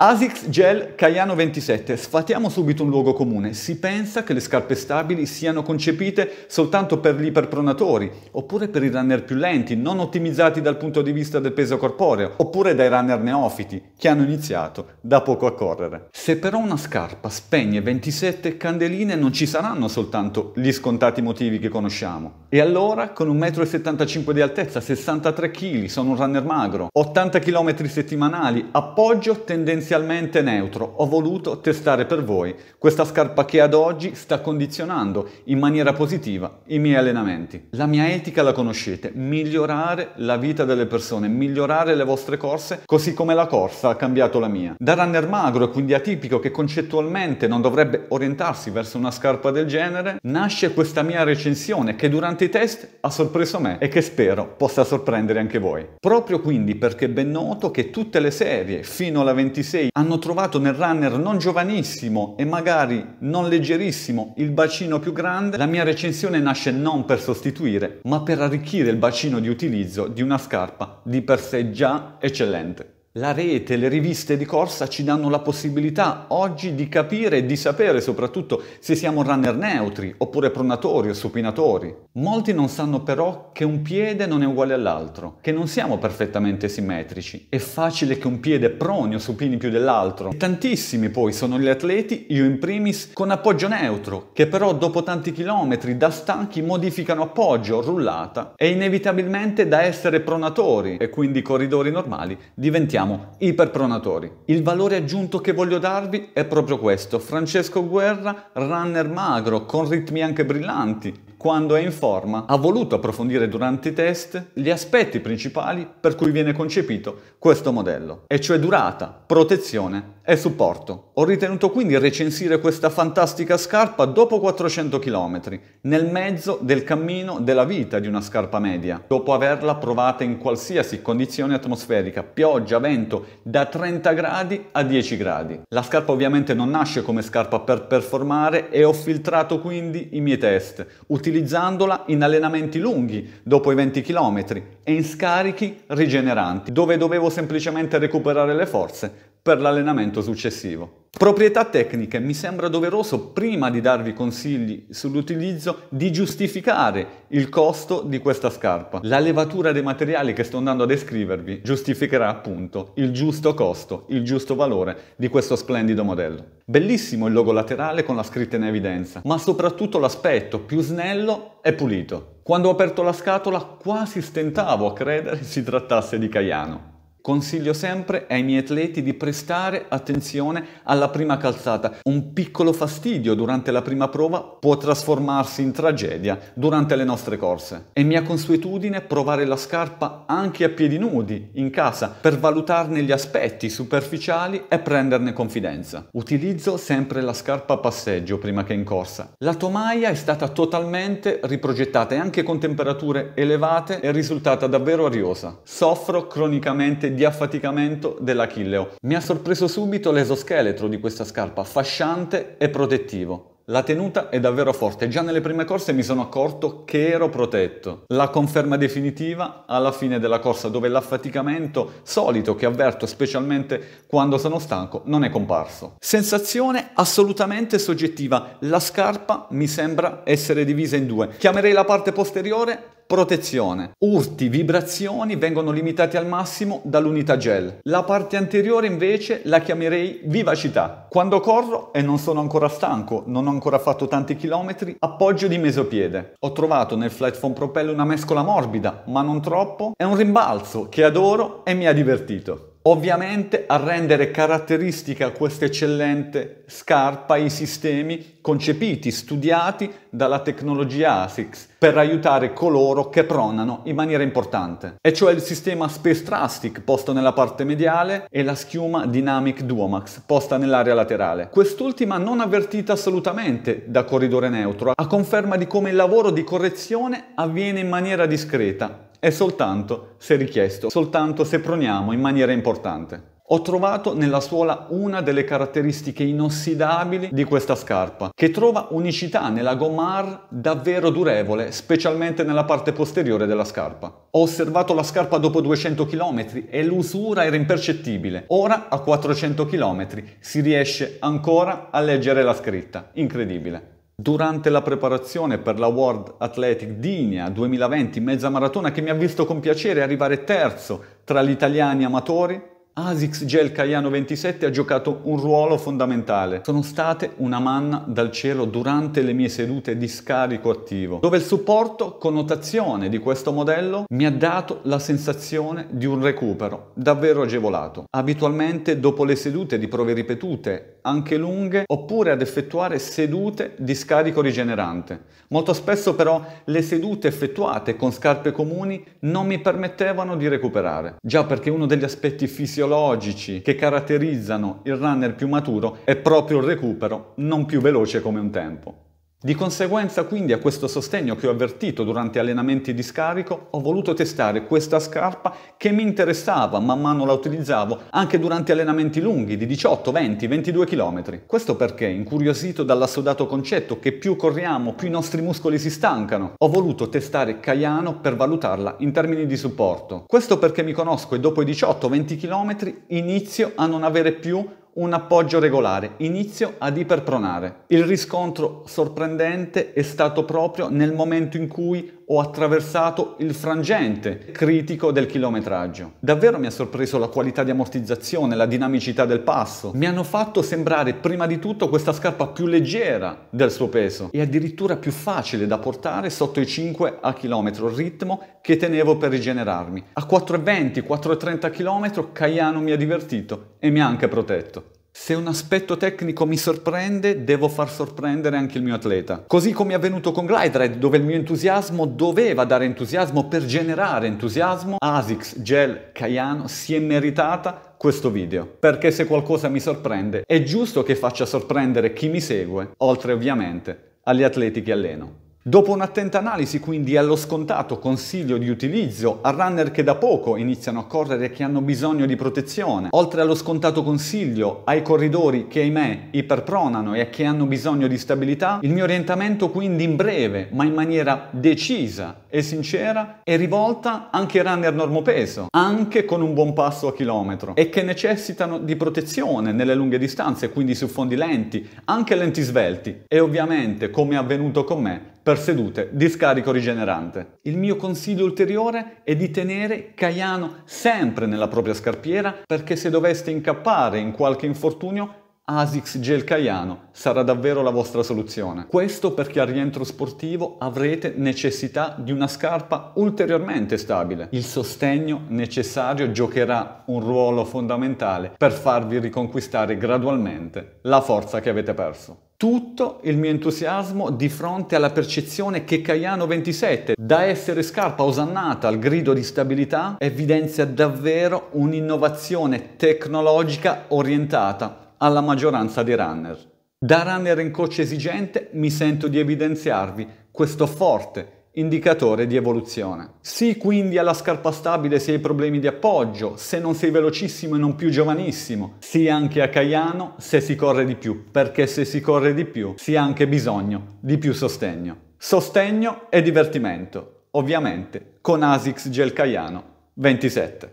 ASICS Gel Cayano 27. Sfatiamo subito un luogo comune. Si pensa che le scarpe stabili siano concepite soltanto per gli iperpronatori, oppure per i runner più lenti, non ottimizzati dal punto di vista del peso corporeo, oppure dai runner neofiti, che hanno iniziato da poco a correre. Se però una scarpa spegne 27 candeline non ci saranno soltanto gli scontati motivi che conosciamo. E allora, con 1,75 m di altezza, 63 kg, sono un runner magro, 80 km settimanali, appoggio tendenzialmente tendenzialmente neutro, ho voluto testare per voi questa scarpa che ad oggi sta condizionando in maniera positiva i miei allenamenti. La mia etica la conoscete, migliorare la vita delle persone, migliorare le vostre corse, così come la corsa ha cambiato la mia. Da runner magro e quindi atipico che concettualmente non dovrebbe orientarsi verso una scarpa del genere, nasce questa mia recensione che durante i test ha sorpreso me e che spero possa sorprendere anche voi. Proprio quindi perché è ben noto che tutte le serie fino alla 26 2006 hanno trovato nel runner non giovanissimo e magari non leggerissimo il bacino più grande, la mia recensione nasce non per sostituire, ma per arricchire il bacino di utilizzo di una scarpa di per sé già eccellente. La rete, le riviste di corsa ci danno la possibilità oggi di capire e di sapere soprattutto se siamo runner neutri oppure pronatori o supinatori. Molti non sanno però che un piede non è uguale all'altro, che non siamo perfettamente simmetrici. È facile che un piede proni o supini più dell'altro. E tantissimi poi sono gli atleti, io in primis, con appoggio neutro, che però dopo tanti chilometri da stanchi modificano appoggio, rullata e inevitabilmente da essere pronatori e quindi corridori normali diventiamo siamo iperpronatori. Il valore aggiunto che voglio darvi è proprio questo. Francesco Guerra, runner magro, con ritmi anche brillanti, quando è in forma, ha voluto approfondire durante i test gli aspetti principali per cui viene concepito questo modello, e cioè durata, protezione e supporto. Ho ritenuto quindi recensire questa fantastica scarpa dopo 400 km, nel mezzo del cammino della vita di una scarpa media, dopo averla provata in qualsiasi condizione atmosferica, pioggia, vento, da 30 gradi a 10 gradi. La scarpa ovviamente non nasce come scarpa per performare e ho filtrato quindi i miei test, utilizzandola in allenamenti lunghi, dopo i 20 km, e in scarichi rigeneranti, dove dovevo semplicemente recuperare le forze per l'allenamento successivo. Proprietà tecniche, mi sembra doveroso prima di darvi consigli sull'utilizzo di giustificare il costo di questa scarpa. La levatura dei materiali che sto andando a descrivervi giustificherà appunto il giusto costo, il giusto valore di questo splendido modello. Bellissimo il logo laterale con la scritta in evidenza, ma soprattutto l'aspetto più snello e pulito. Quando ho aperto la scatola quasi stentavo a credere si trattasse di Caiano. Consiglio sempre ai miei atleti di prestare attenzione alla prima calzata. Un piccolo fastidio durante la prima prova può trasformarsi in tragedia durante le nostre corse. È mia consuetudine provare la scarpa anche a piedi nudi in casa per valutarne gli aspetti superficiali e prenderne confidenza. Utilizzo sempre la scarpa a passeggio prima che in corsa. La tomaia è stata totalmente riprogettata e anche con temperature elevate è risultata davvero ariosa. Soffro cronicamente di di affaticamento dell'Achilleo. Mi ha sorpreso subito l'esoscheletro di questa scarpa, fasciante e protettivo. La tenuta è davvero forte, già nelle prime corse mi sono accorto che ero protetto. La conferma definitiva alla fine della corsa dove l'affaticamento solito che avverto specialmente quando sono stanco non è comparso. Sensazione assolutamente soggettiva, la scarpa mi sembra essere divisa in due. Chiamerei la parte posteriore Protezione. Urti, vibrazioni vengono limitati al massimo dall'unità gel. La parte anteriore invece la chiamerei vivacità. Quando corro e non sono ancora stanco, non ho ancora fatto tanti chilometri, appoggio di mesopiede. Ho trovato nel Flight Foam Propel una mescola morbida, ma non troppo. È un rimbalzo che adoro e mi ha divertito. Ovviamente a rendere caratteristica questa eccellente scarpa i sistemi concepiti, studiati dalla tecnologia ASICS per aiutare coloro che pronano in maniera importante, e cioè il sistema Space Trustic posto nella parte mediale e la schiuma Dynamic Duomax posta nell'area laterale. Quest'ultima non avvertita assolutamente da corridore neutro, a conferma di come il lavoro di correzione avviene in maniera discreta e soltanto se richiesto, soltanto se proniamo in maniera importante. Ho trovato nella suola una delle caratteristiche inossidabili di questa scarpa, che trova unicità nella gomma R davvero durevole, specialmente nella parte posteriore della scarpa. Ho osservato la scarpa dopo 200 km e l'usura era impercettibile. Ora a 400 km si riesce ancora a leggere la scritta. Incredibile. Durante la preparazione per la World Athletic Dinia 2020 mezza maratona che mi ha visto con piacere arrivare terzo tra gli italiani amatori, ASICS Gel Caiano 27 ha giocato un ruolo fondamentale. Sono state una manna dal cielo durante le mie sedute di scarico attivo, dove il supporto connotazione di questo modello mi ha dato la sensazione di un recupero davvero agevolato. Abitualmente dopo le sedute di prove ripetute, anche lunghe, oppure ad effettuare sedute di scarico rigenerante. Molto spesso però le sedute effettuate con scarpe comuni non mi permettevano di recuperare, già perché uno degli aspetti fisiologici fisiologici che caratterizzano il runner più maturo è proprio il recupero non più veloce come un tempo. Di conseguenza quindi a questo sostegno che ho avvertito durante allenamenti di scarico ho voluto testare questa scarpa che mi interessava man mano la utilizzavo anche durante allenamenti lunghi di 18, 20, 22 km. Questo perché, incuriosito dall'assodato concetto che più corriamo più i nostri muscoli si stancano, ho voluto testare Caiano per valutarla in termini di supporto. Questo perché mi conosco e dopo i 18-20 km inizio a non avere più un appoggio regolare, inizio ad iperpronare. Il riscontro sorprendente è stato proprio nel momento in cui ho attraversato il frangente critico del chilometraggio. Davvero mi ha sorpreso la qualità di ammortizzazione, la dinamicità del passo. Mi hanno fatto sembrare prima di tutto questa scarpa più leggera del suo peso e addirittura più facile da portare sotto i 5 a chilometro, ritmo che tenevo per rigenerarmi. A 4,20, 4,30 km Caiano mi ha divertito e mi ha anche protetto. Se un aspetto tecnico mi sorprende, devo far sorprendere anche il mio atleta. Così come è avvenuto con Glide dove il mio entusiasmo doveva dare entusiasmo per generare entusiasmo, ASICS Gel Cayano si è meritata questo video, perché se qualcosa mi sorprende, è giusto che faccia sorprendere chi mi segue, oltre ovviamente agli atleti che alleno. Dopo un'attenta analisi quindi allo scontato consiglio di utilizzo a runner che da poco iniziano a correre e che hanno bisogno di protezione, oltre allo scontato consiglio ai corridori che ahimè iperpronano e che hanno bisogno di stabilità, il mio orientamento quindi in breve ma in maniera decisa e sincera è rivolta anche ai runner normopeso, anche con un buon passo a chilometro e che necessitano di protezione nelle lunghe distanze, quindi su fondi lenti, anche lenti svelti. E ovviamente come è avvenuto con me per sedute di scarico rigenerante. Il mio consiglio ulteriore è di tenere Caiano sempre nella propria scarpiera perché se doveste incappare in qualche infortunio ASICS Gel Caiano sarà davvero la vostra soluzione. Questo perché al rientro sportivo avrete necessità di una scarpa ulteriormente stabile. Il sostegno necessario giocherà un ruolo fondamentale per farvi riconquistare gradualmente la forza che avete perso tutto il mio entusiasmo di fronte alla percezione che Caiano 27, da essere scarpa osannata al grido di stabilità, evidenzia davvero un'innovazione tecnologica orientata alla maggioranza dei runner. Da runner in coach esigente mi sento di evidenziarvi questo forte indicatore di evoluzione. Sì quindi alla scarpa stabile se hai problemi di appoggio, se non sei velocissimo e non più giovanissimo. Sì anche a Caiano se si corre di più, perché se si corre di più si ha anche bisogno di più sostegno. Sostegno e divertimento, ovviamente con ASICS Gel Caiano 27.